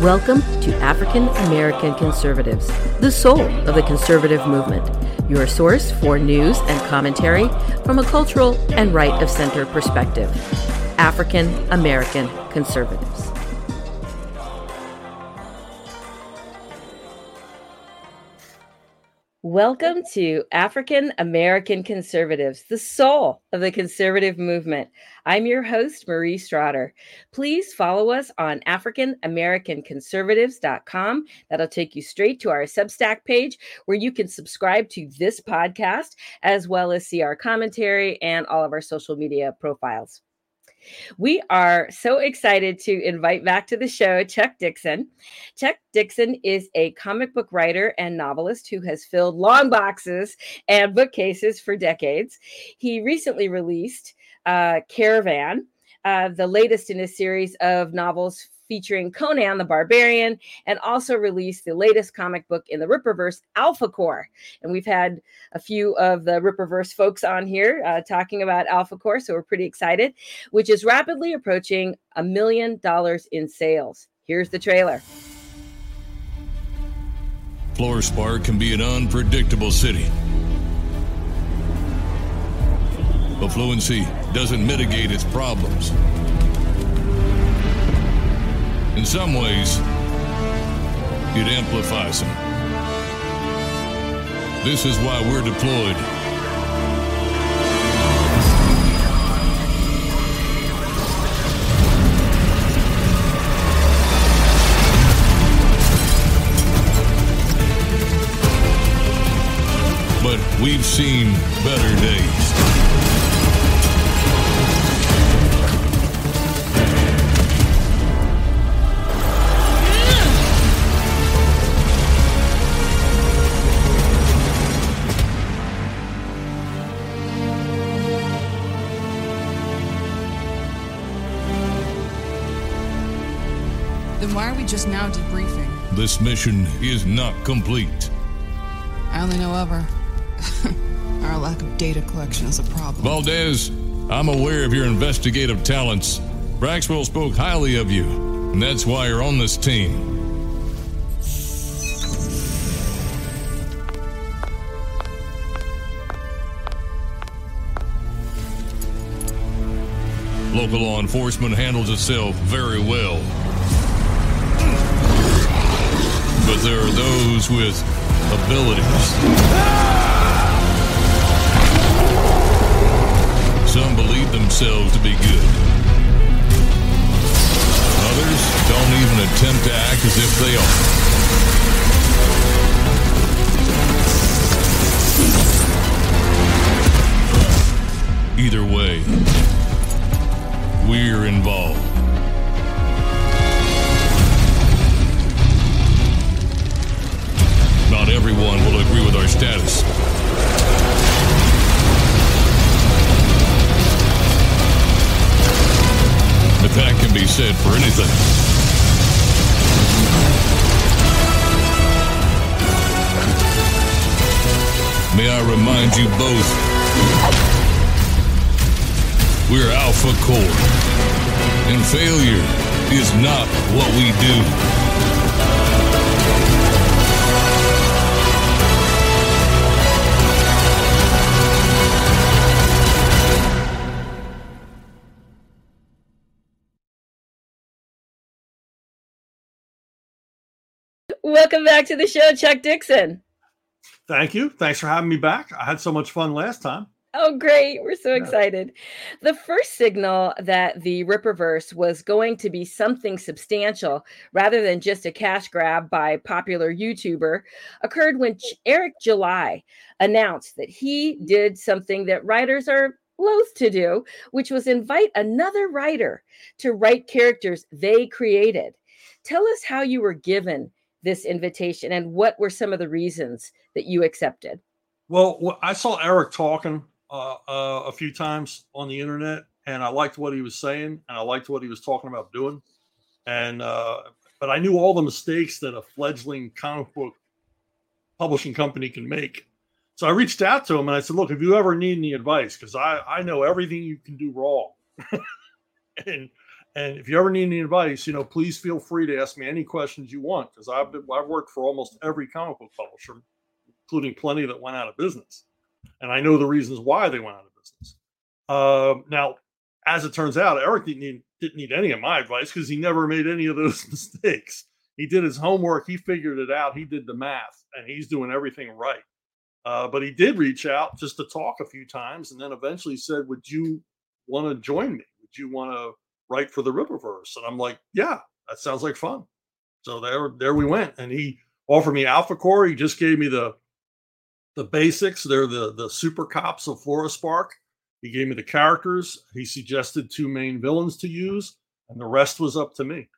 Welcome to African American Conservatives, the soul of the conservative movement, your source for news and commentary from a cultural and right of center perspective. African American Conservatives. Welcome to African American Conservatives, the soul of the conservative movement. I'm your host, Marie Strader. Please follow us on AfricanAmericanConservatives.com. That'll take you straight to our Substack page where you can subscribe to this podcast as well as see our commentary and all of our social media profiles. We are so excited to invite back to the show Chuck Dixon. Chuck Dixon is a comic book writer and novelist who has filled long boxes and bookcases for decades. He recently released uh, Caravan, uh, the latest in a series of novels featuring Conan the Barbarian, and also released the latest comic book in the Rippaverse, Alphacore. And we've had a few of the Rippaverse folks on here uh, talking about Alphacore, so we're pretty excited, which is rapidly approaching a million dollars in sales. Here's the trailer. Floorspar can be an unpredictable city. But fluency doesn't mitigate its problems. In some ways, it amplifies them. This is why we're deployed. But we've seen better days. Why are we just now debriefing? This mission is not complete. I only know of her. Our lack of data collection is a problem. Valdez, I'm aware of your investigative talents. Braxwell spoke highly of you, and that's why you're on this team. Local law enforcement handles itself very well. But there are those with abilities. Some believe themselves to be good. Others don't even attempt to act as if they are. Either way, we're involved. For anything. May I remind you both, we're Alpha Corps, and failure is not what we do. Welcome back to the show, Chuck Dixon. Thank you. Thanks for having me back. I had so much fun last time. Oh, great. We're so excited. The first signal that the Rippaverse was going to be something substantial rather than just a cash grab by popular YouTuber occurred when Eric July announced that he did something that writers are loath to do, which was invite another writer to write characters they created. Tell us how you were given this invitation and what were some of the reasons that you accepted. Well, I saw Eric talking uh, uh, a few times on the internet, and I liked what he was saying, and I liked what he was talking about doing. And uh, but I knew all the mistakes that a fledgling comic book publishing company can make. So I reached out to him and I said, "Look, if you ever need any advice, because I I know everything you can do wrong, and and if you ever need any advice, you know, please feel free to ask me any questions you want because I've been, I've worked for almost every comic book publisher, including plenty that went out of business, and I know the reasons why they went out of business. Um, now, as it turns out, Eric didn't need, didn't need any of my advice because he never made any of those mistakes. He did his homework, he figured it out, he did the math, and he's doing everything right. Uh, but he did reach out just to talk a few times, and then eventually said, "Would you want to join me? Would you want to write for the Rippaverse?" And I'm like, "Yeah, that sounds like fun." So there, there we went, and he offered me Alphacore. He just gave me the the basics. They're the the super cops of Fluorospark. He gave me the characters. He suggested two main villains to use, and the rest was up to me.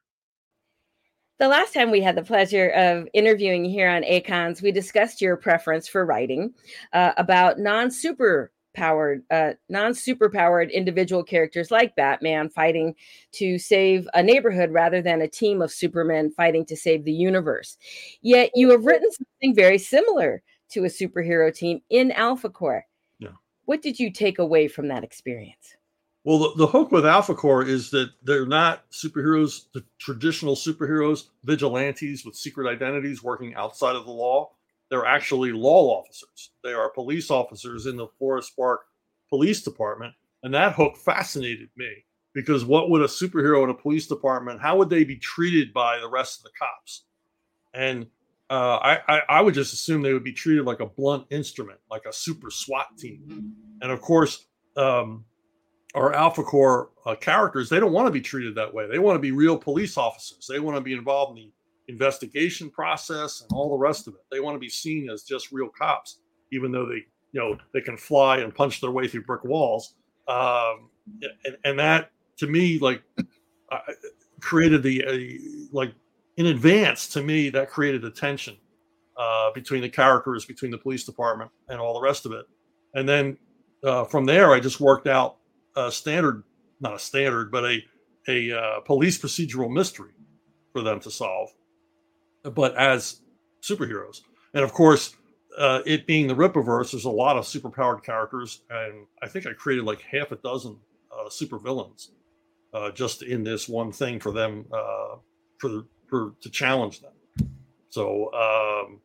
The last time we had the pleasure of interviewing here on Acons, we discussed your preference for writing uh, about non-super powered, uh, non superpowered individual characters like Batman fighting to save a neighborhood rather than a team of supermen fighting to save the universe. Yet you have written something very similar to a superhero team in Alphacore. Yeah. What did you take away from that experience? Well, the, the hook with Alphacore is that they're not superheroes, the traditional superheroes, vigilantes with secret identities working outside of the law. They're actually law officers. They are police officers in the Forest Park Police Department. And that hook fascinated me because what would a superhero in a police department, how would they be treated by the rest of the cops? And uh, I, I, I would just assume they would be treated like a blunt instrument, like a super SWAT team. And of course, um, our Alphacore uh, characters, they don't want to be treated that way. They want to be real police officers. They want to be involved in the investigation process and all the rest of it. They want to be seen as just real cops, even though they, you know, they can fly and punch their way through brick walls. Um, and, and, that, to me, like, uh, created the uh, like in advance. To me, that created a tension uh, between the characters, between the police department, and all the rest of it. And then uh, from there, I just worked out a standard, not a standard, but a a uh, police procedural mystery for them to solve, but as superheroes. And of course, uh, it being the Rippaverse, there's a lot of superpowered characters, and I think I created like half a dozen uh, supervillains uh, just in this one thing for them uh, for for to challenge them. So um,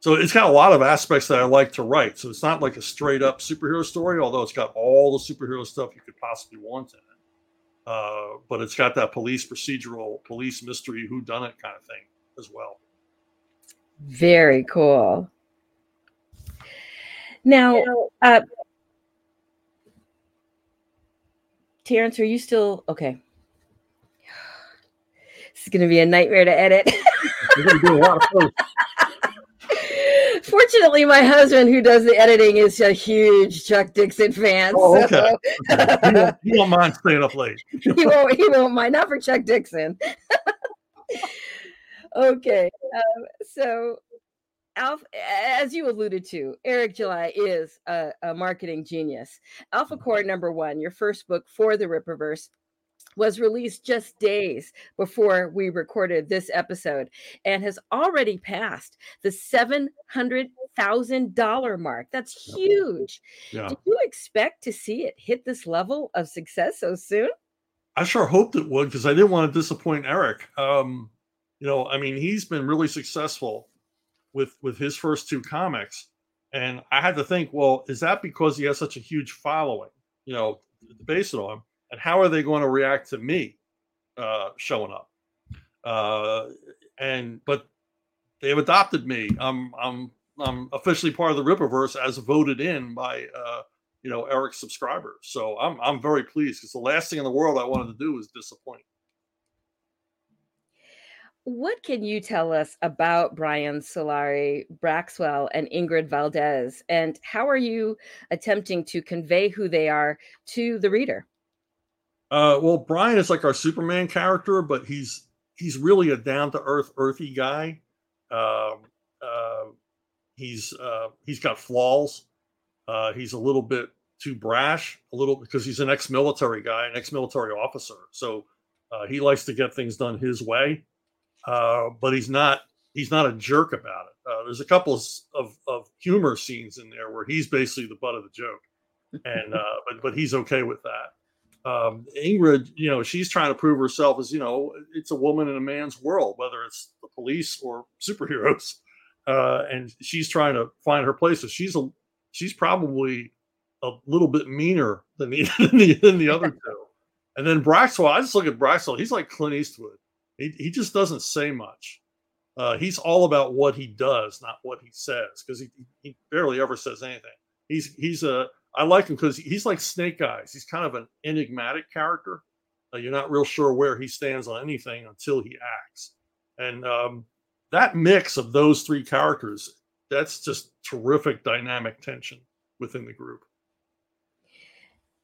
so it's got a lot of aspects that I like to write. So it's not like a straight up superhero story, although it's got all the superhero stuff you could possibly want in it. Uh, but it's got that police procedural, police mystery, who done it kind of thing as well. Very cool. Now, uh, Terrence, are you still okay? This is going to be a nightmare to edit. Fortunately, my husband, who does the editing, is a huge Chuck Dixon fan. Oh, okay. So. he, won't, he, won't, mind staying up late. he won't. He won't mind. Not for Chuck Dixon. okay. Um, so, Alpha, as you alluded to, Eric July is a, a marketing genius. Alphacore number one, your first book for the Rippaverse, was released just days before we recorded this episode and has already passed the $700,000 mark. That's huge. Yeah. Did you expect to see it hit this level of success so soon? I sure hoped it would because I didn't want to disappoint Eric. Um, you know, I mean, he's been really successful with with his first two comics, and I had to think, well, is that because he has such a huge following? You know, to base it on and how are they going to react to me uh, showing up? Uh, and but they've adopted me. I'm I'm I'm officially part of the Rippaverse as voted in by uh, you know Eric's subscribers. So I'm I'm very pleased because the last thing in the world I wanted to do was disappoint. What can you tell us about Brian Solari, Braxwell, and Ingrid Valdez, and how are you attempting to convey who they are to the reader? Uh, well, Brian is like our Superman character, but he's he's really a down to earth, earthy guy. Um, uh, he's uh, he's got flaws. Uh, he's a little bit too brash, a little because he's an ex-military guy, an ex-military officer. So uh, he likes to get things done his way, uh, but he's not he's not a jerk about it. Uh, there's a couple of, of, of humor scenes in there where he's basically the butt of the joke, and uh, but but he's okay with that. um, Ingrid, you know, she's trying to prove herself as, you know, it's a woman in a man's world, whether it's the police or superheroes. Uh, and she's trying to find her place. So she's a, she's probably a little bit meaner than the, than the, than the other two. And then Braxwell, I just look at Braxwell. He's like Clint Eastwood. He, he just doesn't say much. Uh, he's all about what he does, not what he says, because he, he barely ever says anything. He's he's a I like him because he's like Snake Eyes. He's kind of an enigmatic character. Uh, you're not real sure where he stands on anything until he acts. And um, that mix of those three characters, that's just terrific dynamic tension within the group.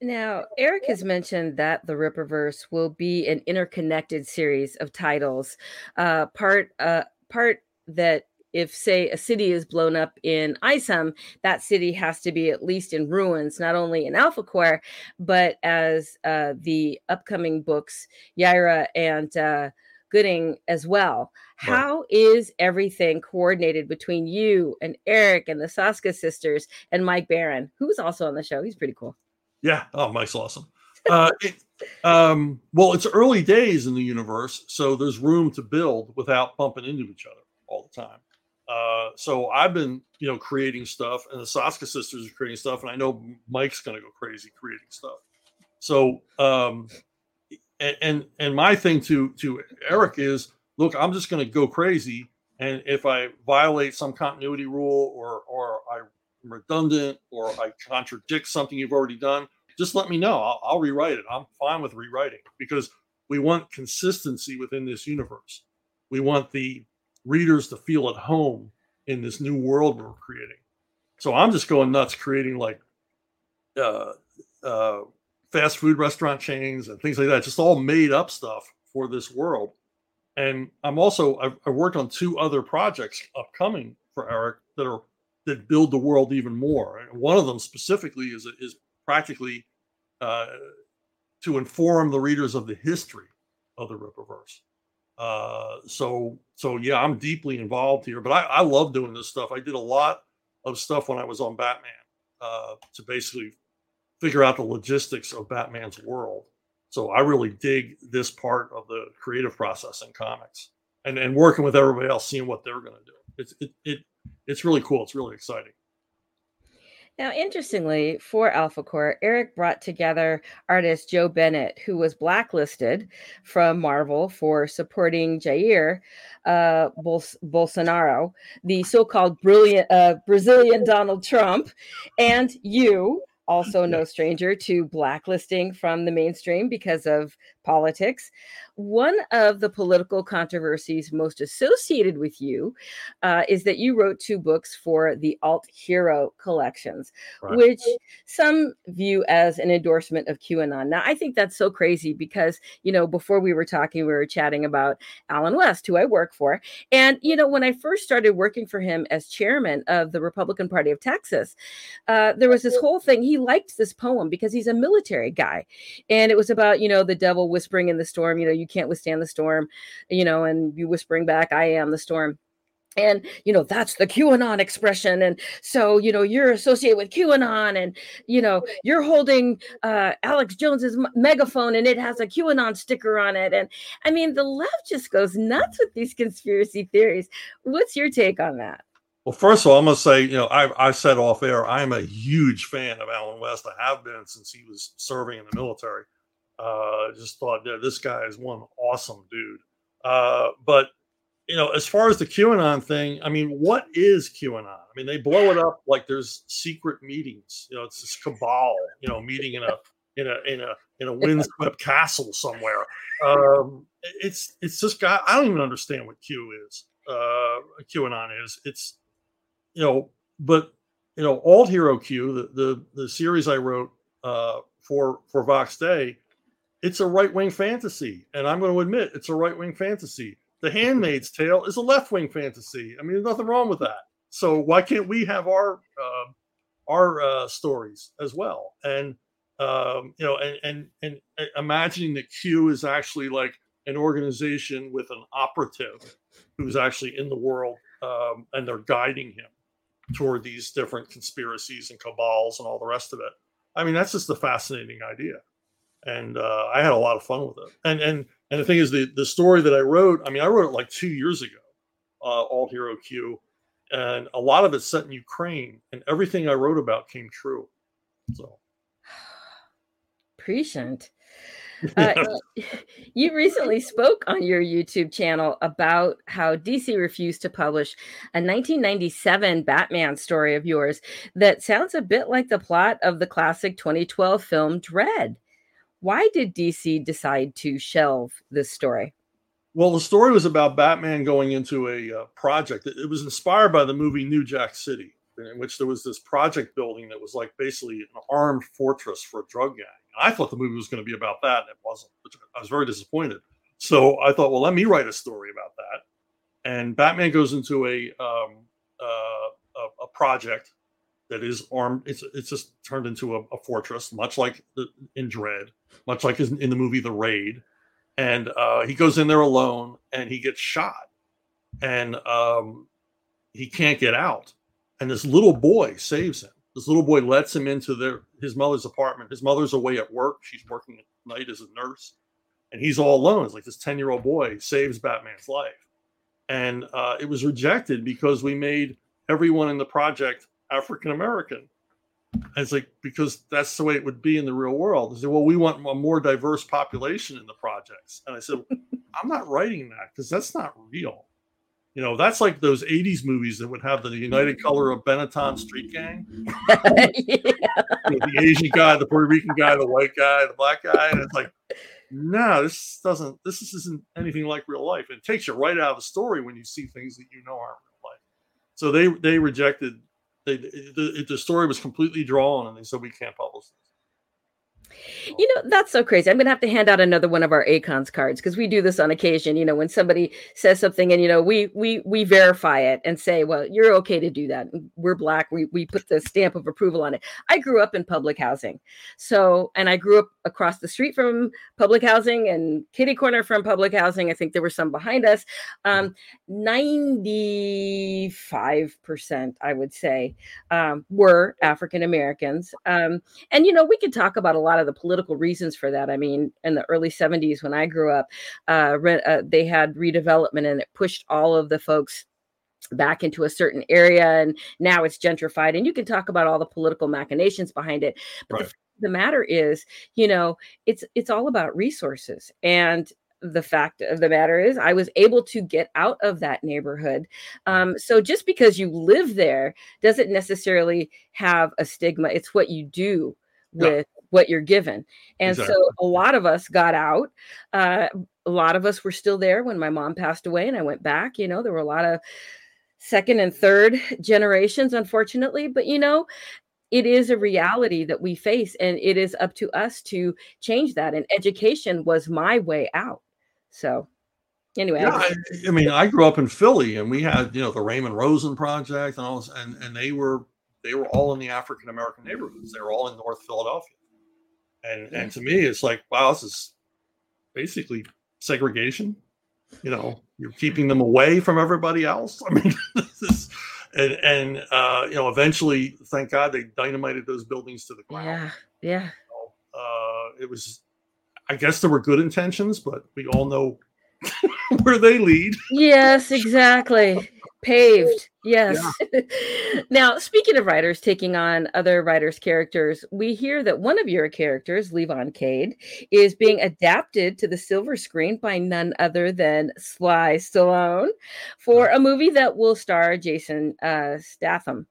Now, Eric has mentioned that the Rippaverse will be an interconnected series of titles. Uh, part uh, part that if say a city is blown up in Isom, that city has to be at least in ruins, not only in Alphacore, but as uh, the upcoming books, Yaira and uh, Gooding as well. Right. How is everything coordinated between you and Eric and the Soska sisters and Mike Baron, who's also on the show? He's pretty cool. Yeah. Oh, Mike's awesome. Uh, it, um, well, it's early days in the universe, so there's room to build without bumping into each other all the time. Uh, so I've been, you know, creating stuff, and the Soska sisters are creating stuff, and I know Mike's going to go crazy creating stuff. So, um, and, and and my thing to to Eric is, look, I'm just going to go crazy, and if I violate some continuity rule or or I'm redundant or I contradict something you've already done, just let me know. I'll, I'll rewrite it. I'm fine with rewriting because we want consistency within this universe. We want the readers to feel at home in this new world we're creating. So I'm just going nuts creating like uh, uh, fast food restaurant chains and things like that, just all made up stuff for this world. And I'm also I've, I worked on two other projects upcoming for Eric that are that build the world even more. One of them specifically is is practically uh, to inform the readers of the history of the Rippaverse. Uh, so so yeah, I'm deeply involved here, but I, I love doing this stuff. I did a lot of stuff when I was on Batman uh, to basically figure out the logistics of Batman's world. So I really dig this part of the creative process in comics, and and working with everybody else, seeing what they're going to do. It's it, it it's really cool. It's really exciting. Now, interestingly, for Alphacore, Eric brought together artist Joe Bennett, who was blacklisted from Marvel for supporting Jair uh, Bolsonaro, the so-called brilliant uh, Brazilian Donald Trump, and you, also no stranger to blacklisting from the mainstream because of politics one of the political controversies most associated with you uh, is that you wrote two books for the alt hero collections, right. which some view as an endorsement of QAnon. Now, I think that's so crazy because, you know, before we were talking, we were chatting about Allen West, who I work for. And, you know, when I first started working for him as chairman of the Republican Party of Texas, uh, there was this whole thing. He liked this poem because he's a military guy. And it was about, you know, the devil whispering in the storm, you know, you can't withstand the storm, you know, and you whispering back, I am the storm. And you know that's the qanon expression. And so you know you're associated with qanon and you know you're holding uh alex jones's megaphone and it has a qanon sticker on it. And i mean the left just goes nuts with these conspiracy theories. What's your take on that? Well first of all i'm going to say you know i i said off air i'm a huge fan of allen west. I have been since he was serving in the military uh, just thought, yeah, this guy is one awesome dude. Uh, but you know, as far as the QAnon thing, I mean, what is QAnon? I mean, they blow it up like there's secret meetings. You know, it's this cabal, you know, meeting in a in a in a in a windswept castle somewhere. Um, it's it's this guy. I don't even understand what Q is. Uh, QAnon is. It's you know, but you know, Alt Hero Q, the the the series I wrote uh, for for Vox Day, it's a right wing fantasy. And I'm going to admit it's a right wing fantasy. The Handmaid's Tale is a left wing fantasy. I mean, there's nothing wrong with that. So why can't we have our uh, our uh, stories as well? And um, you know, and, and and imagining that Q is actually like an organization with an operative who's actually in the world, um, and they're guiding him toward these different conspiracies and cabals and all the rest of it. I mean, that's just a fascinating idea and uh, I had a lot of fun with it. And and and the thing is, the the story that I wrote, I mean, I wrote it like two years ago, uh, Alt Hero Q, and a lot of it's set in Ukraine, and everything I wrote about came true. So, prescient. Uh, you recently spoke on your YouTube channel about how DC refused to publish a 1997 Batman story of yours that sounds a bit like the plot of the classic 2012 film Dredd. Why did DC decide to shelve this story? Well, the story was about Batman going into a uh, project. It was inspired by the movie New Jack City, in which there was this project building that was like basically an armed fortress for a drug gang. And I thought the movie was going to be about that, and it wasn't. I was very disappointed. So I thought, well, let me write a story about that. And Batman goes into a um, uh, a, a, project that is armed. It's it's just turned into a, a fortress, much like the, in Dredd, much like in, in the movie The Raid. And uh, he goes in there alone, and he gets shot, and um, he can't get out. And this little boy saves him this little boy lets him into their his mother's apartment. His mother's away at work. She's working at night as a nurse, and he's all alone. It's like this ten year old boy saves Batman's life, and uh, it was rejected because we made everyone in the project African American. I was like because that's the way it would be in the real world. They said, "Well, we want a more diverse population in the projects," and I said, "I'm not writing that because that's not real." You know, that's like those 80s movies that would have the United Color of Benetton Street Gang. yeah. you know, the Asian guy, the Puerto Rican guy, the white guy, the black guy. And it's like, no, this doesn't, this isn't anything like real life. It takes you right out of the story when you see things that you know aren't real life. So they, they rejected, they, the, the story was completely drawn and they said, we can't publish this. You know, that's so crazy. I'm going to have to hand out another one of our Acons cards because we do this on occasion. You know, when somebody says something and, you know, we, we, we verify it and say, well, you're okay to do that. We're black. We, we put the stamp of approval on it. I grew up in public housing. So, and I grew up across the street from public housing and kitty corner from public housing. I think there were some behind us. Um, 95%, I would say, um, were African Americans. Um, and, you know, we could talk about a lot of the political reasons for that. I mean, in the early 70s, when I grew up, uh, re- uh, they had redevelopment and it pushed all of the folks back into a certain area and now it's gentrified and you can talk about all the political machinations behind it but right. the, the matter is you know it's it's all about resources and the fact of the matter is i was able to get out of that neighborhood um, so just because you live there doesn't necessarily have a stigma it's what you do with what you're given. And exactly. so a lot of us got out. Uh, a lot of us were still there when my mom passed away and I went back. You know, there were a lot of second and third generations, unfortunately. But, you know, it is a reality that we face and it is up to us to change that. And education was my way out. So anyway yeah, I, I, mean i grew up in philly and we had you know the raymond rosen project and all this and, and they were they were all in the african american neighborhoods they were all in north philadelphia and and to me, it's like, wow, this is basically segregation. You know, you're keeping them away from everybody else. I mean, this is, and and uh, you know, eventually, thank God, they dynamited those buildings to the ground. Yeah, yeah. So, uh, it was, I guess, there were good intentions, but we all know where they lead. Yes, exactly. Paved. Yes. Yeah. now, speaking of writers taking on other writers' characters, we hear that one of your characters, Levon Cade, is being adapted to the silver screen by none other than Sly Stallone for a movie that will star Jason uh, Statham.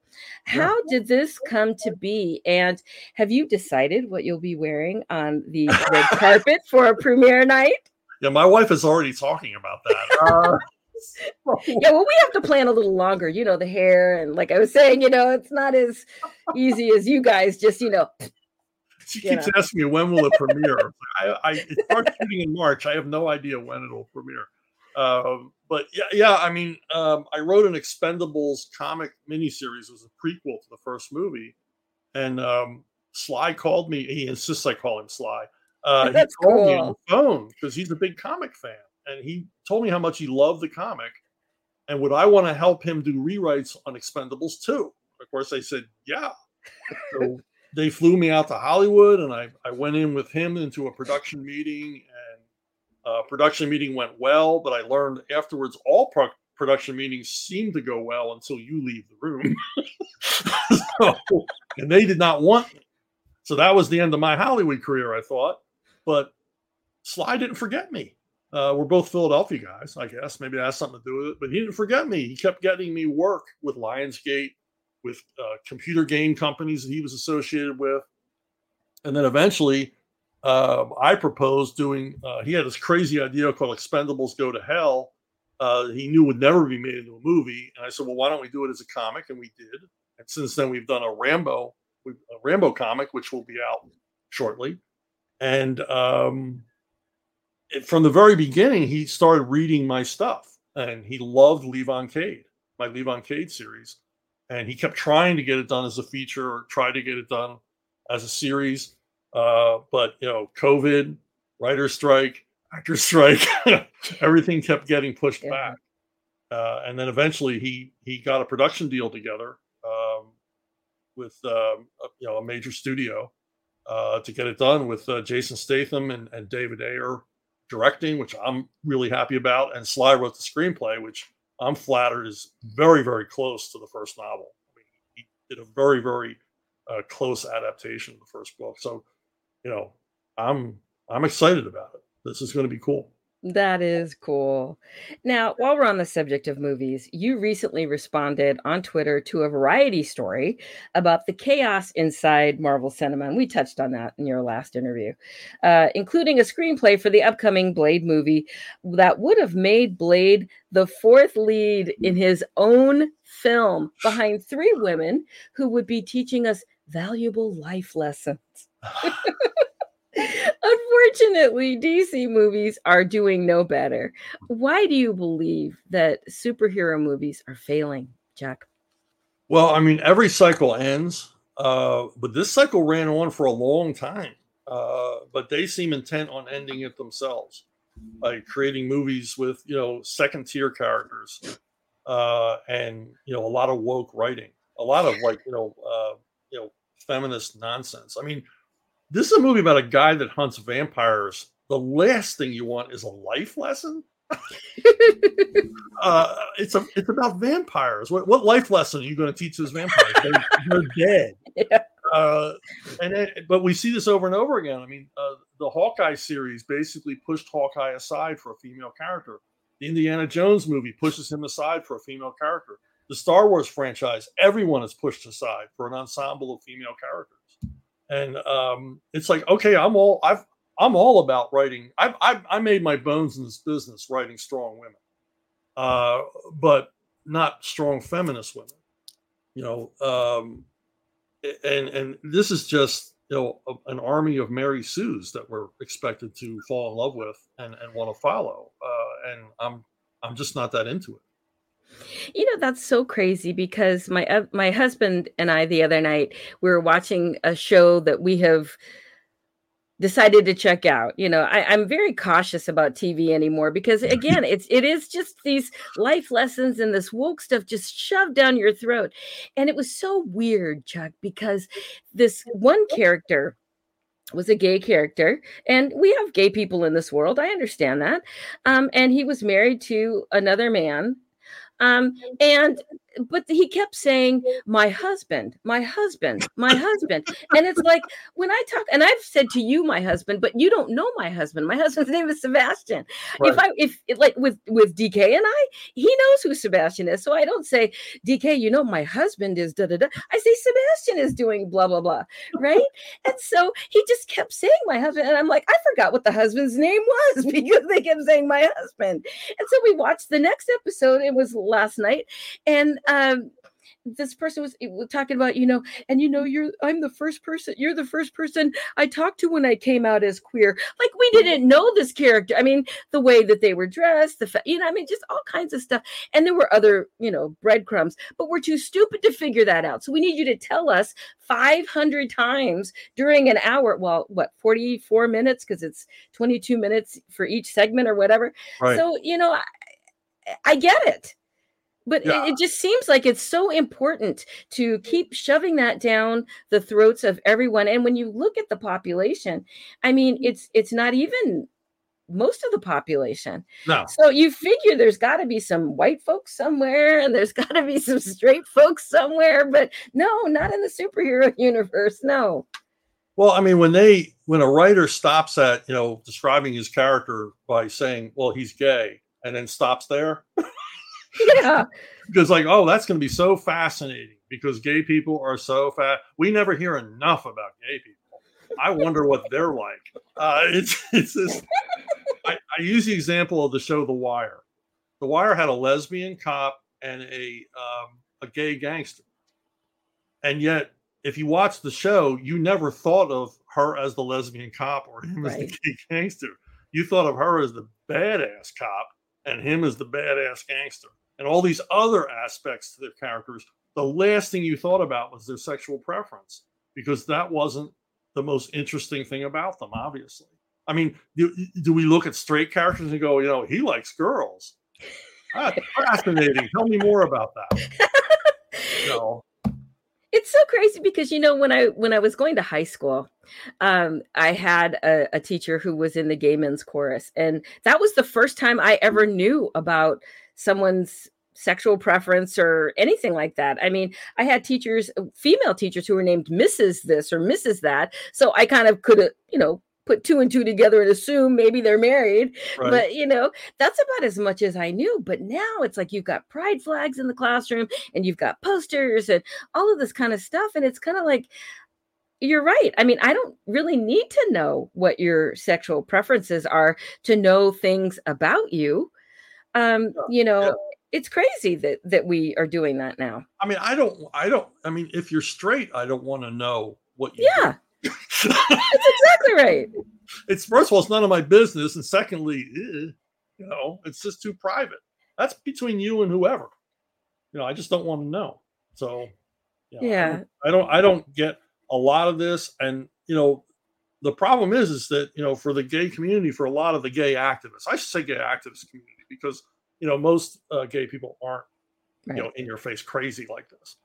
How did this come to be? And have you decided what you'll be wearing on the red carpet for a premiere night? Yeah, my wife is already talking about that. Uh, yeah, well, we have to plan a little longer, you know, the hair. And like I was saying, you know, it's not as easy as you guys just, you know. She keeps know. asking me when will it premiere. I, I it starts shooting in March. I have no idea when it'll premiere. Um, but yeah, yeah. I mean, um, I wrote an Expendables comic miniseries. It was a prequel to the first movie, and um, Sly called me. He insists I call him Sly. Uh, he called cool. me on the phone because he's a big comic fan and he told me how much he loved the comic and would I want to help him do rewrites on Expendables too? Of course, I said, yeah. So they flew me out to Hollywood, and I I went in with him into a production meeting, and uh, production meeting went well. But I learned afterwards all pro- production meetings seem to go well until you leave the room. so, and they did not want me. So that was the end of my Hollywood career, I thought. But Sly didn't forget me. Uh, we're both Philadelphia guys, I guess. Maybe that has something to do with it. But he didn't forget me. He kept getting me work with Lionsgate, with uh, computer game companies that he was associated with. And then eventually, uh, I proposed doing, uh, he had this crazy idea called Expendables Go to Hell. Uh, he knew would never be made into a movie. And I said, well, why don't we do it as a comic? And we did. And since then, we've done a Rambo, a Rambo comic, which will be out shortly. And um, from the very beginning, he started reading my stuff, and he loved Levon Cade, my Levon Cade series, and he kept trying to get it done as a feature or try to get it done as a series. Uh, but you know, COVID, writer strike, actor strike, everything kept getting pushed yeah. back. Uh, and then eventually, he he got a production deal together um, with um, a, you know a major studio uh, to get it done with uh, Jason Statham and, and David Ayer directing, which I'm really happy about, and Sly wrote the screenplay, which I'm flattered is very, very close to the first novel. I mean, he did a very, very uh, close adaptation of the first book. So, you know, I'm I'm excited about it. This is going to be cool. That is cool. Now, while we're on the subject of movies, you recently responded on Twitter to a variety story about the chaos inside Marvel Cinema. And we touched on that in your last interview, uh, including a screenplay for the upcoming Blade movie that would have made Blade the fourth lead in his own film behind three women who would be teaching us valuable life lessons. Unfortunately, DC movies are doing no better. Why do you believe that superhero movies are failing, Jack? Well, I mean, every cycle ends, uh, but this cycle ran on for a long time. Uh, but they seem intent on ending it themselves by creating movies with you know second tier characters uh, and you know a lot of woke writing, a lot of like you know uh, you know feminist nonsense. I mean, this is a movie about a guy that hunts vampires. The last thing you want is a life lesson. uh, it's a it's about vampires. What what life lesson are you going to teach those vampires? They're, they're dead. Yeah. Uh, and then, but we see this over and over again. I mean, uh, the Hawkeye series basically pushed Hawkeye aside for a female character. The Indiana Jones movie pushes him aside for a female character. The Star Wars franchise, everyone is pushed aside for an ensemble of female characters and um, it's like okay i'm all i've i'm all about writing. I've, I've i made my bones in this business writing strong women. Uh, but not strong feminist women you know um, and and this is just you know a, an army of mary sues that we're expected to fall in love with and and want to follow. Uh, and i'm i'm just not that into it you know, that's so crazy because my uh, my husband and I the other night we were watching a show that we have decided to check out. You know, I, am very cautious about TV anymore because again, it's it is just these life lessons and this woke stuff just shoved down your throat. And it was so weird, Chuck, because this one character was a gay character and we have gay people in this world i understand that um, and he was married to another man um, and but he kept saying, My husband, my husband, my husband. And it's like when I talk, and I've said to you, my husband, but you don't know my husband. My husband's name is Sebastian. Right. If I if like with with DK and I, he knows who Sebastian is. So I don't say, DK, you know, my husband is da da da. I say Sebastian is doing blah blah blah. Right. and so he just kept saying my husband. And I'm like, I forgot what the husband's name was because they kept saying my husband. And so we watched the next episode. It was last night. And um, this person was, was talking about, you know, and you know, you're I'm the first person, you're the first person I talked to when I came out as queer. Like we didn't know this character. I mean, the way that they were dressed, the fact, you know, I mean, just all kinds of stuff. And there were other, you know, breadcrumbs, but we're too stupid to figure that out. So we need you to tell us 500 times during an hour. Well, what 44 minutes because it's 22 minutes for each segment or whatever. Right. So you know, I, I get it but Yeah. it, it just seems like it's so important to keep shoving that down the throats of everyone and when you look at the population i mean mm-hmm. it's it's not even most of the population No. so you figure there's got to be some white folks somewhere and there's got to be some straight folks somewhere but no not in the superhero universe no Well, I mean, when they when a writer stops at you know describing his character by saying, "Well, he's gay," and then stops there, yeah because like, oh, that's going to be so fascinating because gay people are so fat. We never hear enough about gay people. I wonder what they're like. Uh, it's it's just. I, I use the example of the show The Wire. The Wire had a lesbian cop and a um, a gay gangster, and yet if you watch the show, you never thought of her as the lesbian cop or him as the gay gangster. You thought of her as the badass cop and him as the badass gangster, and all these other aspects to their characters. The last thing you thought about was their sexual preference because that wasn't the most interesting thing about them, obviously. I mean, do, do we look at straight characters and go, you know, he likes girls? That's fascinating. Tell me more about that. You know, it's so crazy because you know when i when i was going to high school um i had a, a teacher who was in the gay men's chorus and that was the first time i ever knew about someone's sexual preference or anything like that. I mean i had teachers uh, female teachers who were named mrs this or mrs that. So i kind of could you know put two and two together and assume maybe they're married right? but you know that's about as much as i knew. But now it's like you've got pride flags in the classroom and you've got posters and all of this kind of stuff. And it's kind of like you're right. I mean i don't really need to know what your sexual preferences are to know things about you um you know yeah. it's crazy that that we are doing that now I mean, I don't, I don't, I mean, if you're straight, I don't want to know what you yeah that's exactly right it's first of all, it's none of my business. And secondly, eh, you know, it's just too private. That's between you and whoever. You know, I just don't want to know. So, you know, I Yeah. don't- I don't, I don't get a lot of this. And, you know, the problem is, is that, you know, for the gay community, for a lot of the gay activists, I should say gay activist community, because, you know, most uh, gay people aren't, you know, in your face crazy like this.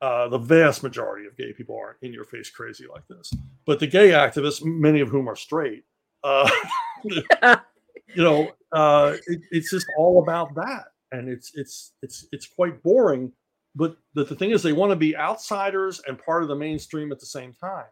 Uh, the vast majority of gay people aren't in your face crazy like this. But the gay activists, many of whom are straight, uh, you know, uh, it, it's just all about that, and it's it's it's it's quite boring. But but the thing is, they want to be outsiders and part of the mainstream at the same time.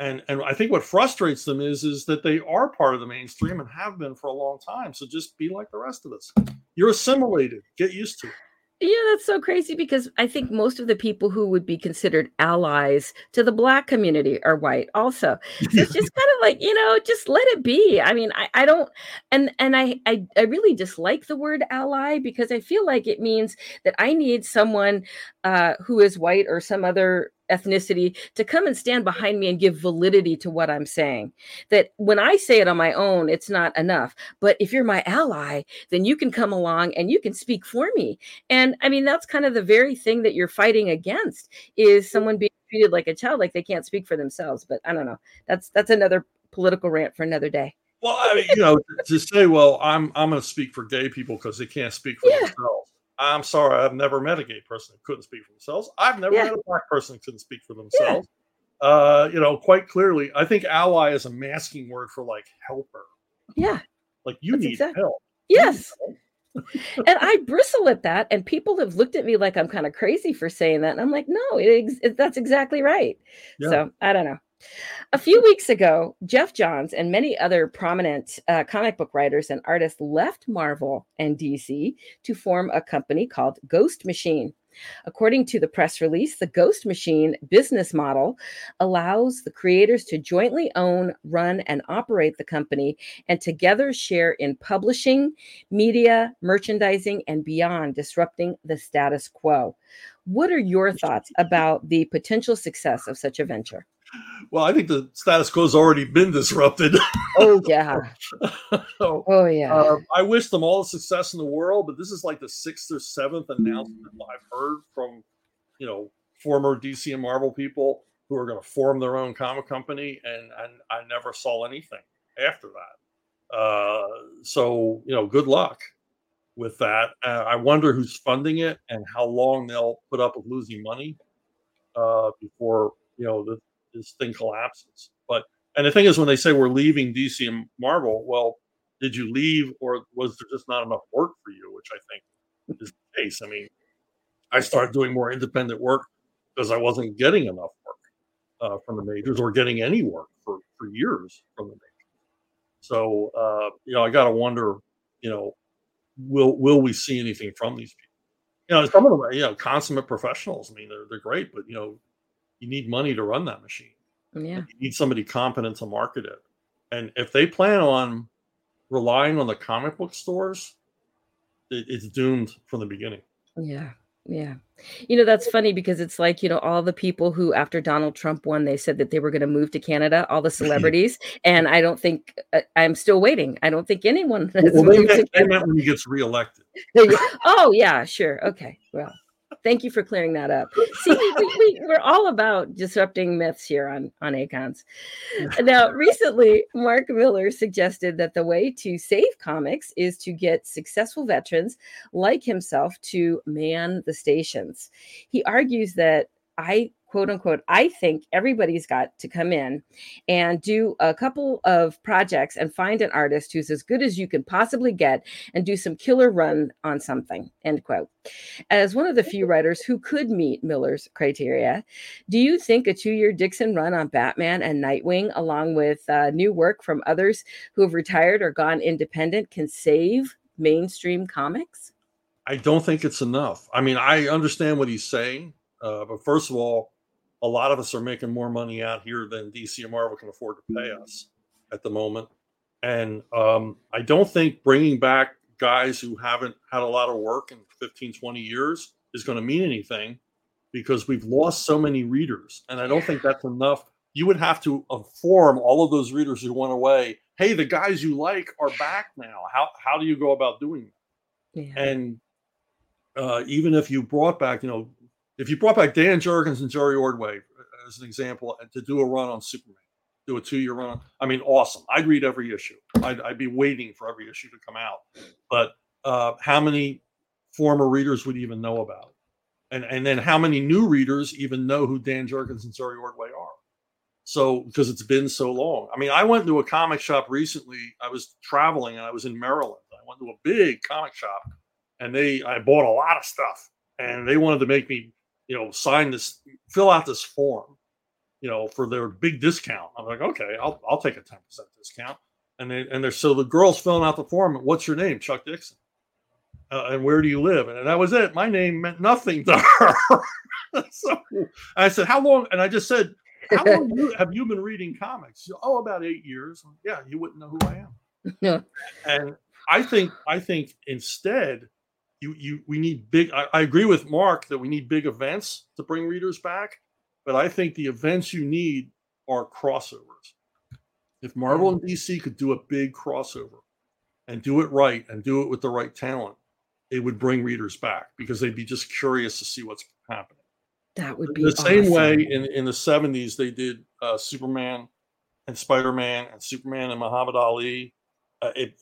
And and I think what frustrates them is is that they are part of the mainstream and have been for a long time. So just be like the rest of us. You're assimilated. Get used to it. Yeah, that's so crazy because I think most of the people who would be considered allies to the black community are white also. So it's just kind of like, you know, just let it be. I mean, I, I don't and and I, I I really dislike the word ally because I feel like it means that I need someone uh who is white or some other ethnicity to come and stand behind me and give validity to what I'm saying. That when I say it on my own, it's not enough. But if you're my ally, then you can come along and you can speak for me. And I mean, that's kind of the very thing that you're fighting against is mm-hmm. someone being treated like a child, like they can't speak for themselves. But I don't know. That's that's another political rant for another day. Well, I mean, you know, to say, well, I'm I'm going to speak for gay people because they can't speak for Yeah. themselves. I'm sorry, I've never met a gay person that couldn't speak for themselves. I've never Yeah. met a black person that couldn't speak for themselves. Uh, you know, quite clearly, I think ally is a masking word for like helper. Yeah. Like you That's need help. Yes. and I bristle at that, and people have looked at me like I'm kind of crazy for saying that. And I'm like, no, it ex- that's exactly right. Yeah. So I don't know. A few weeks ago, Geoff Johns and many other prominent uh, comic book writers and artists left Marvel and DC to form a company called Ghost Machine. According to the press release, the Ghost Machine business model allows the creators to jointly own, run, and operate the company and together share in publishing, media, merchandising, and beyond, disrupting the status quo. What are your thoughts about the potential success of such a venture? Well, I think the status quo has already been disrupted. Oh, yeah. so, Oh, yeah. uh, I wish them all the success in the world, but this is like the sixth or seventh announcement I've heard from, you know, former DC and Marvel people who are going to form their own comic company, and, and I never saw anything after that. Uh, so you know, good luck. with that. Uh, I wonder who's funding it and how long they'll put up with losing money uh, before you know the, this thing collapses. But and the thing is, when they say we're leaving DC and Marvel, well, did you leave or was there just not enough work for you? Which I think is the case. I mean, I started doing more independent work because I wasn't getting enough work uh, from the majors or getting any work for, for years from the majors. So uh, you know, I got to wonder, you know, will will we see anything from these people? You know, some of them are you know consummate professionals. I mean, they're they're great, but you know, you need money to run that machine. Yeah, you need somebody competent to market it. And if they plan on relying on the comic book stores, it, it's doomed from the beginning. Yeah. Yeah. You know, that's funny because it's like, you know, all the people who, after Donald Trump won, they said that they were going to move to Canada, all the celebrities. and I don't think, uh, I'm still waiting. I don't think anyone has well, they meant, they meant when he gets reelected. oh, yeah, sure. Okay. Well, thank you for clearing that up. See, we, we, we, we're all about disrupting myths here on, on Acons. Now, recently, Mark Millar suggested that the way to save comics is to get successful veterans like himself to man the stations. He argues that I quote unquote, I think everybody's got to come in and do a couple of projects and find an artist who's as good as you can possibly get and do some killer run on something, end quote. As one of the few writers who could meet Millar's criteria, do you think a two year Dixon run on Batman and Nightwing, along with uh, new work from others who have retired or gone independent, can save mainstream comics? I don't think it's enough. I mean, I understand what he's saying, uh, but first of all, a lot of us are making more money out here than DC and Marvel can afford to pay us at the moment. And um, I don't think bringing back guys who haven't had a lot of work in 15, 20 years is going to mean anything because we've lost so many readers. And I don't think that's enough. You would have to inform all of those readers who went away hey, the guys you like are back now. How, how do you go about doing that? Yeah. And uh, even if you brought back, you know, if you brought back Dan Jurgens and Jerry Ordway uh, as an example uh, to do a run on Superman, do a two-year run, I mean, awesome. I'd read every issue. I'd, I'd be waiting for every issue to come out. But uh, how many former readers would even know about it? And and then how many new readers even know who Dan Jurgens and Jerry Ordway are? So because it's been so long. I mean, I went to a comic shop recently. I was traveling and I was in Maryland. I went to a big comic shop and they I bought a lot of stuff and they wanted to make me, you know, sign this, fill out this form, you know, for their big discount. I'm like, okay, I'll I'll take a 10% discount. And they and they're so the girl's filling out the form. What's your name? Chuck Dixon. Uh, and where do you live? And that was it. My name meant nothing to her. so I said, how long? And I just said, how long you, have you been reading comics? She, oh, about eight years. Yeah, you wouldn't know who I am. Yeah. And I think I think instead you you we need big. I, I agree with Mark that we need big events to bring readers back, but I think the events you need are crossovers. If Marvel and DC could do a big crossover and do it right and do it with the right talent, it would bring readers back because they'd be just curious to see what's happening. That would be the same awesome. way in, in the 70s they did uh, Superman and Spider-Man and Superman and Muhammad Ali. Uh, it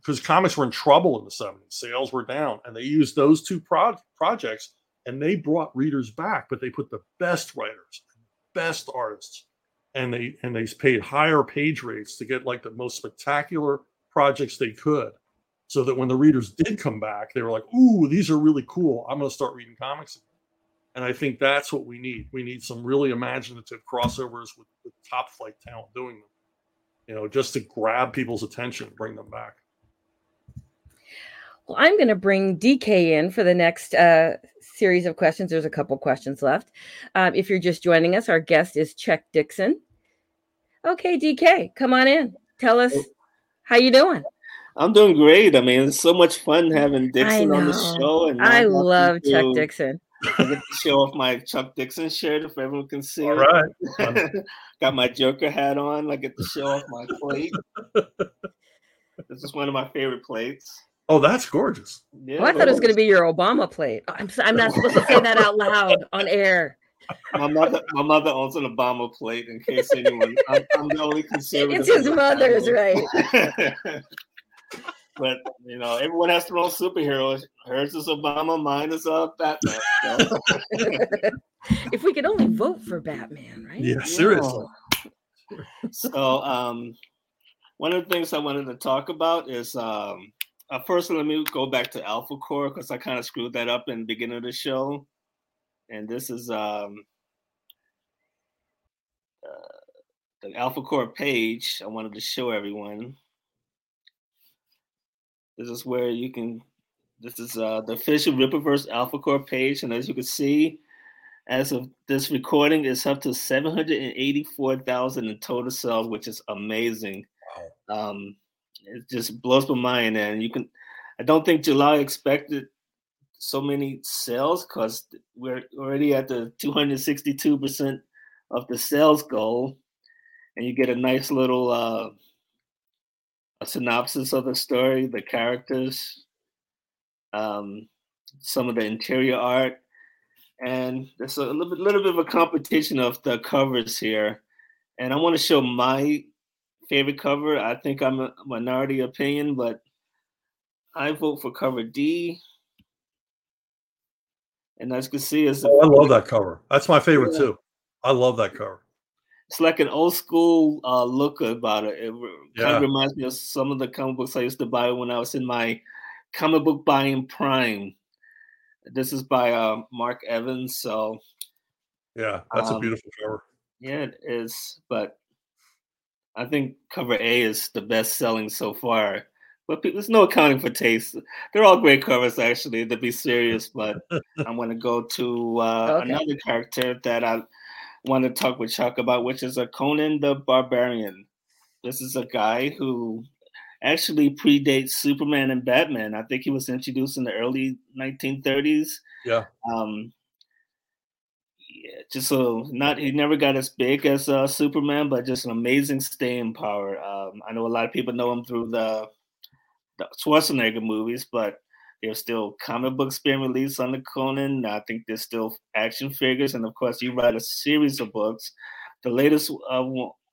because comics were in trouble in the 70s, sales were down, and they used those two pro- projects and they brought readers back, but they put the best writers, best artists, and they and they paid higher page rates to get like the most spectacular projects they could so that when the readers did come back, they were like, "Ooh, these are really cool. I'm going to start reading comics." Again. And I think that's what we need. We need some really imaginative crossovers with, with top flight talent doing them. You know, just to grab people's attention, bring them back. Well, I'm going to bring DK in for the next uh, series of questions. There's a couple questions left. Um, if you're just joining us, our guest is Chuck Dixon. Okay, DK, come on in. Tell us how you doing. I'm doing great. I mean, it's so much fun having Dixon on the show. And I love Chuck to, Dixon. I get to show off my Chuck Dixon shirt if everyone can see All it. Got my Joker hat on. I get to show off my plate. this is one of my favorite plates. Oh, that's gorgeous. Yeah, oh, I thought it was going to be your Obama plate. I'm, I'm not supposed to say that out loud on air. My mother, my mother owns an Obama plate. In case anyone, I'm, I'm the only conservative. It's his mother's, right? But you know, everyone has their own superheroes. Hers is Obama, mine is uh Batman. So. if we could only vote for Batman, right? Yeah, seriously. So, um, one of the things I wanted to talk about is um, uh, first let me go back to Alphacore because I kind of screwed that up in the beginning of the show, and this is um, uh, the Alphacore page. I wanted to show everyone. This is where you can. This is uh, the official Rippaverse Alphacore page, and as you can see, as of this recording, it's up to 784,000 in total sales, which is amazing. Wow. Um, it just blows my mind. And you can, I don't think July expected so many sales because we're already at the 262% of the sales goal. And you get a nice little uh, synopsis of the story, the characters, um, some of the interior art and there's a little bit, little bit of a competition of the covers here. And I want to show my favorite cover. I think I'm a minority opinion, but I vote for cover D. And as you can see, is oh, I love that cover. That's my favorite yeah. too. I love that cover. It's like an old school uh, look about it. It yeah. kind of reminds me of some of the comic books I used to buy when I was in my comic book buying prime. This is by uh, Mark Evans. So yeah, that's um, a beautiful cover. Yeah, it is. But I think cover A is the best selling so far. But there's no accounting for taste. They're all great covers, actually, to be serious. But I'm going to go to uh, okay. another character that I want to talk with Chuck about, which is a Conan the Barbarian. This is a guy who actually predates Superman and Batman. I think he was introduced in the early 1930s. Yeah. Um, yeah, just so not he never got as big as uh, Superman, but just an amazing staying power. Um, I know a lot of people know him through the, the Schwarzenegger movies, but there's still comic books being released on the Conan. I think there's still action figures, and of course, you write a series of books. The latest, uh,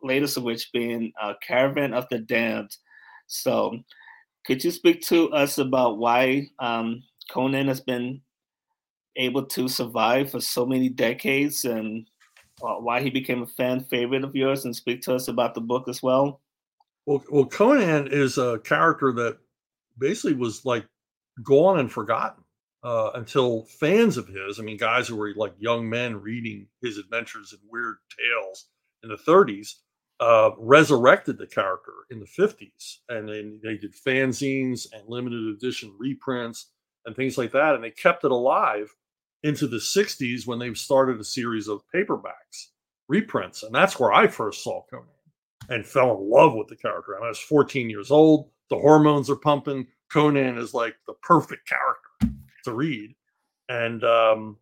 latest of which being uh, Caravan of the Damned, so, could you speak to us about why um, Conan has been able to survive for so many decades and uh, why he became a fan favorite of yours and speak to us about the book as well? Well, well, Conan is a character that basically was like gone and forgotten uh, until fans of his, I mean, guys who were like young men reading his adventures and weird tales in the 30s, uh, resurrected the character in the 50s and then they did fanzines and limited edition reprints and things like that and they kept it alive into the 60s when they started a series of paperbacks reprints and that's where i first saw conan and fell in love with the character. And i was 14 years old the hormones are pumping conan is like the perfect character to read and um,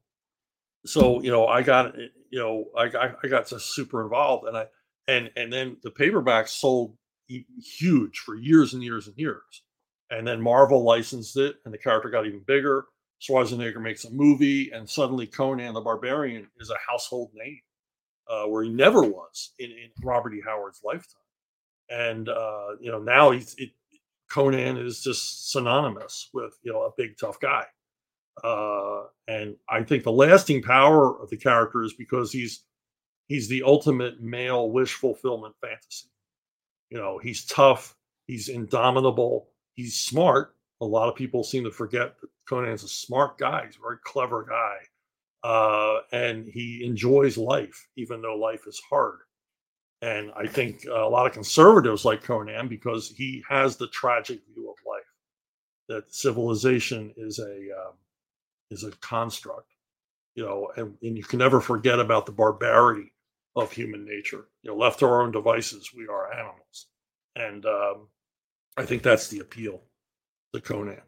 so you know i got you know i, I, got just super involved and i and and then the paperbacks sold huge for years and years and years. And then Marvel licensed it, and the character got even bigger. Schwarzenegger makes a movie, and suddenly Conan the Barbarian is a household name, uh, where he never was in, in, Robert E. Howard's lifetime. And uh, you know now he's it, Conan is just synonymous with you know a big tough guy. Uh, and I think the lasting power of the character is because he's he's the ultimate male wish fulfillment fantasy. You know, he's tough, he's indomitable, he's smart. A lot of people seem to forget that Conan's a smart guy. He's a very clever guy. Uh, and he enjoys life, even though life is hard. And I think a lot of conservatives like Conan because he has the tragic view of life that civilization is a um, is a construct, you know, and, and you can never forget about the barbarity of human nature. You know, left to our own devices, we are animals, and um, I think that's the appeal to Conan.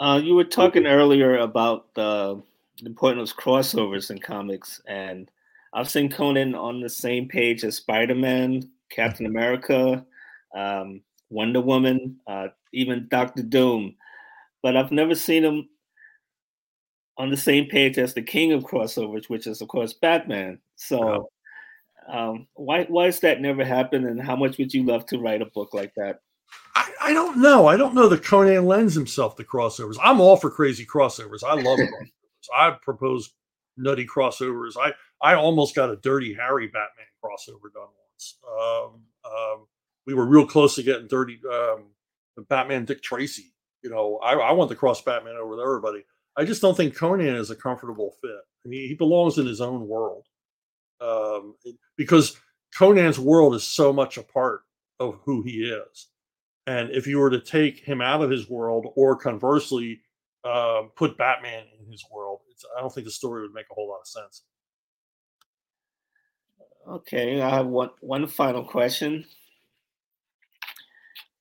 Uh, you were talking earlier about the importance of crossovers in comics, and I've seen Conan on the same page as Spider Man, Captain America, um, Wonder Woman, uh, even Doctor Doom, but I've never seen him on the same page as the king of crossovers, which is of course Batman. So, um, why why has that never happened, and how much would you love to write a book like that? I, I don't know. I don't know that Conan lends himself to crossovers. I'm all for crazy crossovers. I love crossovers. I propose nutty crossovers. I I almost got a Dirty Harry Batman crossover done once. Um, um, we were real close to getting Dirty um, Batman Dick Tracy. You know, I, I want to cross Batman over with everybody. I just don't think Conan is a comfortable fit. I mean, he belongs in his own world um, because Conan's world is so much a part of who he is. And if you were to take him out of his world, or conversely, uh, put Batman in his world, I don't think the story would make a whole lot of sense. Okay, I have one one final question.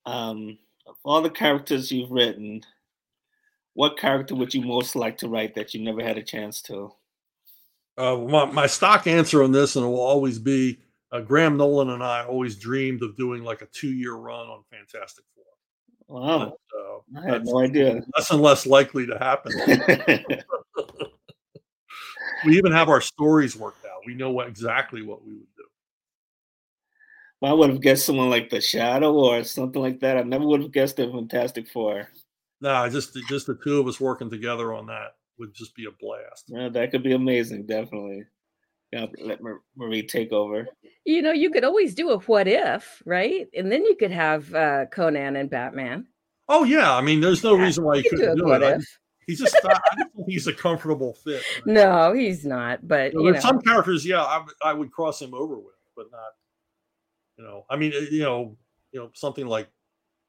Um, of all the characters you've written, what character would you most like to write that you never had a chance to? Uh, my, my stock answer on this, and it will always be uh, Graham Nolan and I always dreamed of doing like a two year run on Fantastic Four. Wow. Uh, I had no idea. Less and less likely to happen. we even have our stories worked out. We know what, exactly what we would do. Well, I would have guessed someone like the Shadow or something like that. I never would have guessed the Fantastic Four. No, nah, just just the two of us working together on that would just be a blast. Yeah, that could be amazing. Definitely. Yeah, let Marie take over. You know, you could always do a what if, right? And then you could have uh, Conan and Batman. Oh yeah, I mean, there's no yeah, reason why you, you couldn't do, do it. I, he's just I don't think he's a comfortable fit. Right? No, he's not. But you know, some characters, yeah, I, I would cross him over with, but not. You know, I mean, you know, you know, something like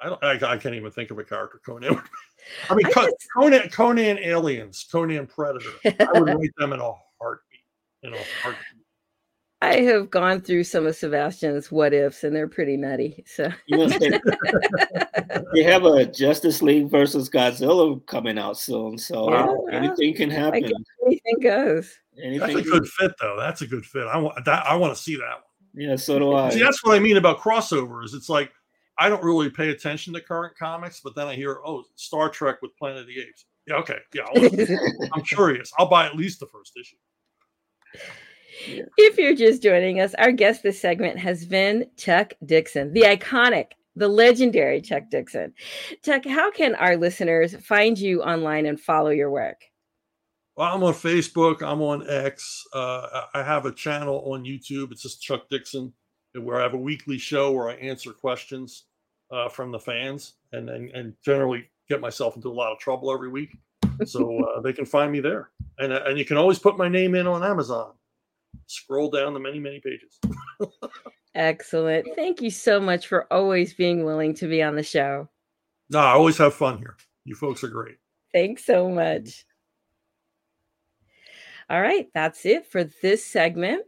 I don't. I, I can't even think of a character Conan. I mean, I just, Conan, Conan aliens, Conan Predator. I would rate them in a heartbeat. In a heartbeat. I have gone through some of Sebastian's what ifs, and they're pretty nutty. So you have a Justice League versus Godzilla coming out soon, so uh, wow. anything can happen. anything goes. Anything That's a good fit, though. That's a good fit. I want that. I want to see that one. Yeah, so do I. See, that's what I mean about crossovers. It's like I don't really pay attention to current comics, but then I hear, oh, Star Trek with Planet of the Apes. Yeah, okay, yeah, I'm curious. I'll buy at least the first issue. If you're just joining us, our guest this segment has been Chuck Dixon, the iconic, the legendary Chuck Dixon. Chuck, how can our listeners find you online and follow your work? Well, I'm on Facebook. I'm on X. Uh, I have a channel on YouTube. It's just Chuck Dixon, where I have a weekly show where I answer questions uh, from the fans, and, and and generally get myself into a lot of trouble every week. So uh, they can find me there, and and you can always put my name in on Amazon scroll down the many, many pages. Excellent. Thank you so much for always being willing to be on the show. No, I always have fun here. You folks are great. Thanks so much. All right, that's it for this segment.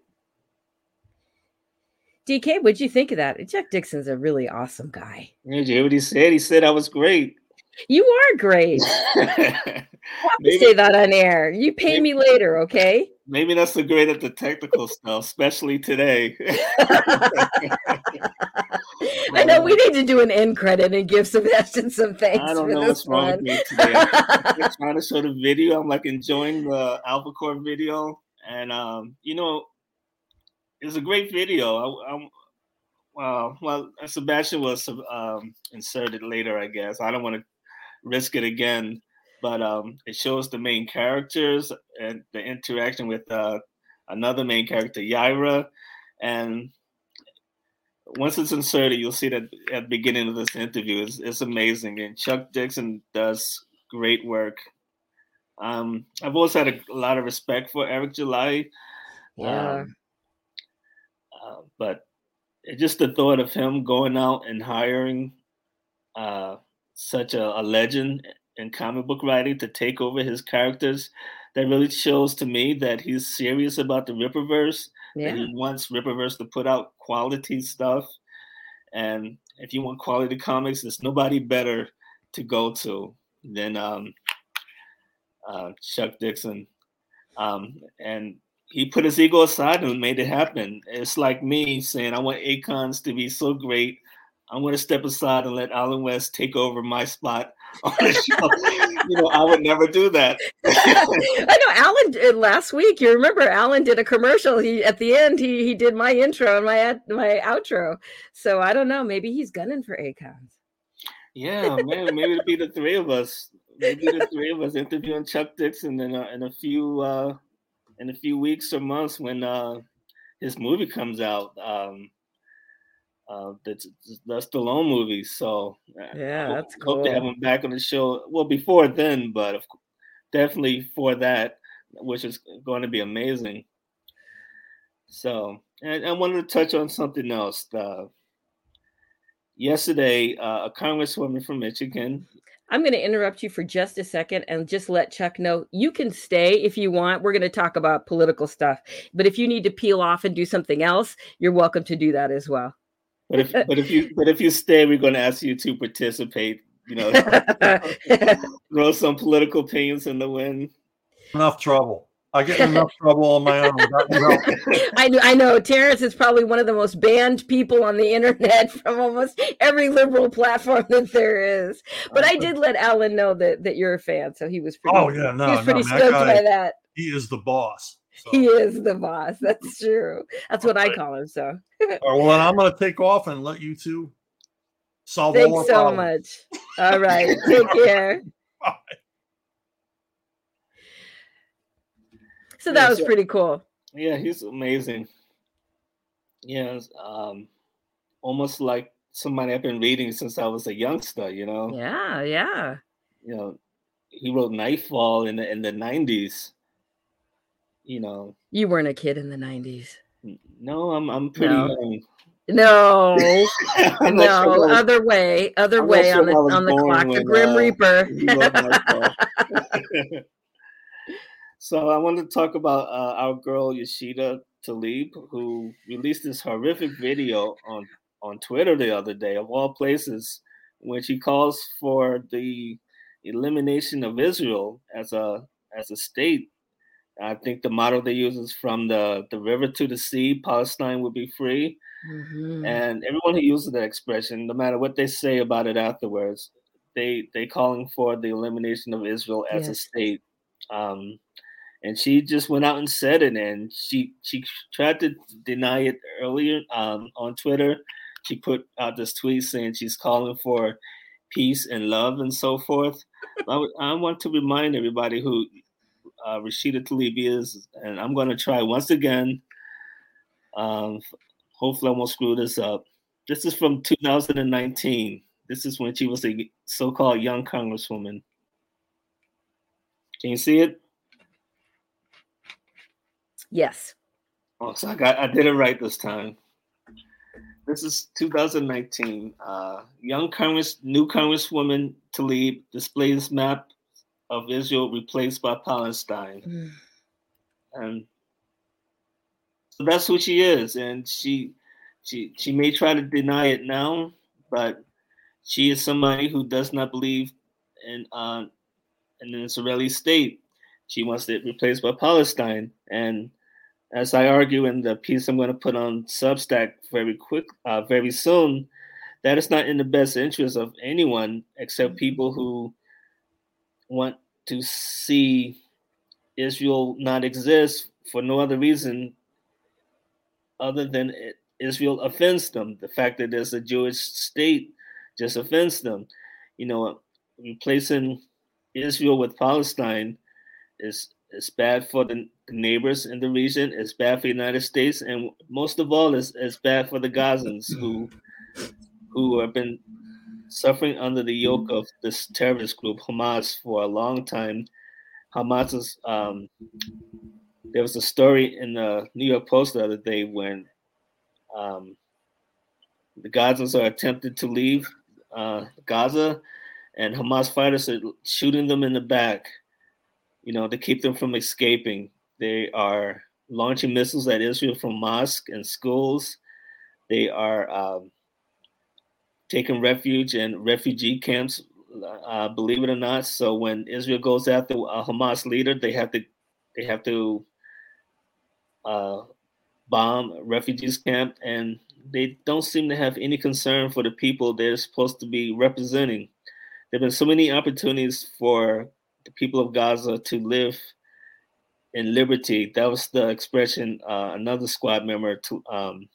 DK, what'd you think of that? Jack Dixon's a really awesome guy. Yeah, you hear what he said? He said I was great. You are great. maybe, say that on air. You pay maybe, me later, okay? Maybe that's the great at the technical stuff, especially today. I know we need to do an end credit and give Sebastian some thanks. I don't know what's one. wrong with me today. I'm trying to show the video. I'm like enjoying the Alphacore video, and um, you know, it's a great video. I, am well, well, Sebastian was um, inserted later, I guess. I don't want to risk it again but um, it shows the main characters and the interaction with uh, another main character, Yaira. And once it's inserted, you'll see that at the beginning of this interview. It's, it's amazing. And Chuck Dixon does great work. Um, I've always had a, a, lot of respect for Eric July. Yeah. Um, uh, but just the thought of him going out and hiring uh, such a, a legend in comic book writing to take over his characters that really shows to me that he's serious about the Rippaverse. Yeah. he wants Rippaverse to put out quality stuff. And if you want quality comics, there's nobody better to go to than um, uh, Chuck Dixon. Um, and he put his ego aside and made it happen. It's like me saying, I want Acons to be so great. I'm going to step aside and let Allen West take over my spot on the show. you know, I would never do that. I know Allen did last week. You remember Allen did a commercial. He at the end he he did my intro and my my outro. So I don't know. Maybe he's gunning for Acons. Yeah, man, maybe it'll be the three of us. Maybe the three of us interviewing Chuck Dixon in a, in a few uh, in a few weeks or months when uh, his movie comes out. Um, uh, that's the Stallone movies. So uh, yeah, hope, that's cool. Hope to have him back on the show. Well, before then, but of, definitely for that, which is going to be amazing. So, and I wanted to touch on something else. Uh, yesterday, uh, a congresswoman from Michigan. I'm going to interrupt you for just a second and just let Chuck know you can stay if you want. We're going to talk about political stuff, but if you need to peel off and do something else, you're welcome to do that as well. But if but if you but if you stay, we're going to ask you to participate. You know, throw some political opinions in the wind. Enough trouble. I get enough trouble on my own. I know, I know. Terrence is probably one of the most banned people on the internet from almost every liberal platform that there is. But I did let Allen know that that you're a fan, so he was pretty. Oh yeah, no, he was pretty no, stoked guy, by that. He is the boss. So. He is the boss. That's true. That's what I call him. So. all right, well, then I'm going to take off and let you two solve Thanks all our so problems. much. All right. Take care. Bye. So that Yeah, was so- pretty cool. Yeah, he's amazing. Yeah, um, almost like somebody I've been reading since I was a youngster. You know, Yeah, yeah. you know, he wrote Knightfall in the in the nineties. You know, You weren't a kid in the 90s. no, I'm I'm pretty No. young. No, I'm no, sure was- other way, other I'm not way sure on the on the born clock. The Grim uh, Reaper. he wrote Knightfall. so I wanted to talk about uh, our girl Rashida Tlaib, who released this horrific video on on Twitter the other day, of all places, when she calls for the elimination of Israel as a as a state. I think the motto they use is from the, the river to the sea, Palestine will be free. Mhm. And everyone who uses that expression, no matter what they say about it afterwards, they they calling for the elimination of Israel as a state. Um, and she just went out and said it, and she she tried to deny it earlier um, on Twitter. She put out this tweet saying she's calling for peace and love and so forth. I, would- I want to remind everybody who uh, Rashida Tlaib is, and I'm going to try once again. Um, hopefully, I won't screw this up. This is from 2019. This is when she was a so-called young congresswoman. Can you see it? Yes. Oh, so I got I did it right this time. This is 2019. Uh, young Congress, new Congresswoman Tlaib displays map of Israel replaced by Palestine, Mm. and so that's who she is. And she, she, she may try to deny it now, but she is somebody who does not believe in uh, in an Israeli state. She wants it replaced by Palestine, and as I argue in the piece I'm going to put on Substack very quick, uh, very soon, that is not in the best interest of anyone except people who want to see Israel not exist for no other reason other than it, Israel offends them. The fact that there's a Jewish state just offends them. You know, replacing Israel with Palestine is is bad for the, neighbors in the region. It's bad for the United States, and most of all, it's, it's bad for the Gazans who who have been suffering under the yoke of this terrorist group Hamas for a long time. Hamas is um, there was a story in the New York Post the other day when um, the Gazans are attempted to leave uh, Gaza, and Hamas fighters are shooting them in the back you know, to keep them from escaping. They are launching missiles at Israel from mosques and schools. They are um, taking refuge in refugee camps, uh, believe it or not. So when Israel goes after a Hamas leader, they have to they have to uh, bomb refugees camp, and they don't seem to have any concern for the people they're supposed to be representing. There have been so many opportunities for the people of Gaza to live in liberty. That was the expression uh, another squad member, to, um,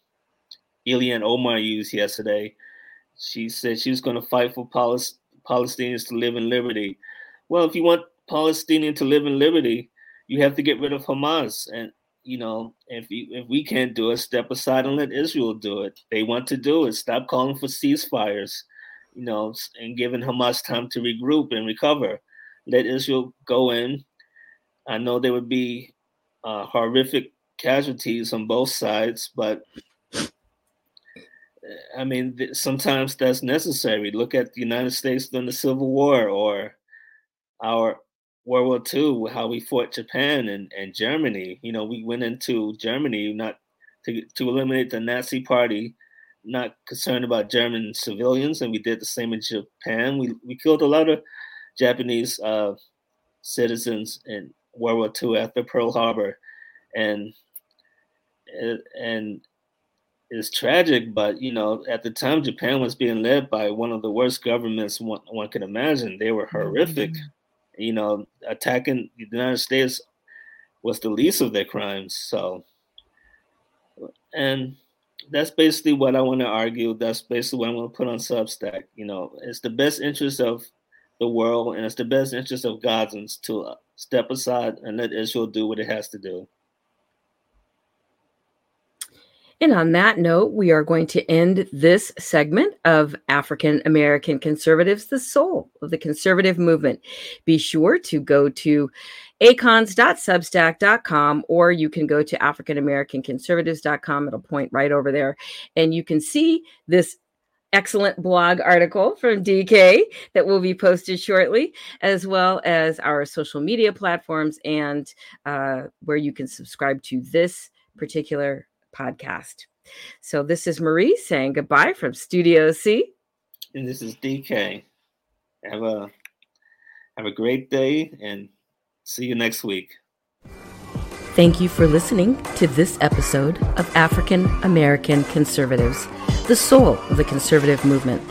Ilhan Omar, used yesterday. She said she was going to fight for Palestinians to live in liberty. Well, if you want Palestinians to live in liberty, you have to get rid of Hamas. And you know, if you, if we can't do it, step aside and let Israel do it. They want to do it. Stop calling for ceasefires, you know, and giving Hamas time to regroup and recover. Let Israel go in. I know there would be uh, horrific casualties on both sides, but I mean, sometimes that's necessary. Look at the United States during the Civil War or our World War II, how we fought Japan and, and Germany. You know, we went into Germany not to, to eliminate the Nazi party, not concerned about German civilians, and we did the same in Japan. We, we killed a lot of Japanese uh, citizens in World War II after Pearl Harbor. And and it's tragic, but you know, at the time, Japan was being led by one of the worst governments one, one could imagine. They were horrific. Mm-hmm. You know, attacking the United States was the least of their crimes. So, and that's basically what I want to argue. That's basically what I'm going to put on Substack. You know, it's the best interest of the world, and it's the best interest of Gazans to step aside and let Israel do what it has to do. And on that note, we are going to end this segment of African American Conservatives, the soul of the conservative movement. Be sure to go to acons.substack.com or you can go to africanamericanconservatives.com. It'll point right over there. And you can see this excellent blog article from DK that will be posted shortly, as well as our social media platforms and uh, where you can subscribe to this particular podcast. So this is Marie saying goodbye from Studio C. And this is DK. Have a have a great day and see you next week. Thank you for listening to this episode of African American Conservatives, the soul of the conservative movement.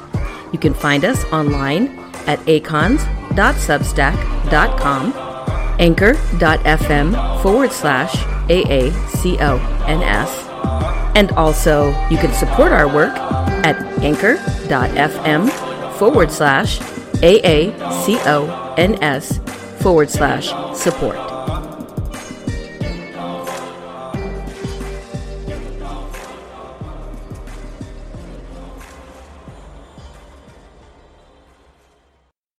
You can find us online at acons.substack.com, anchor.fm forward slash AACONS and also, you can support our work at anchor.fm forward slash AACONS forward slash support.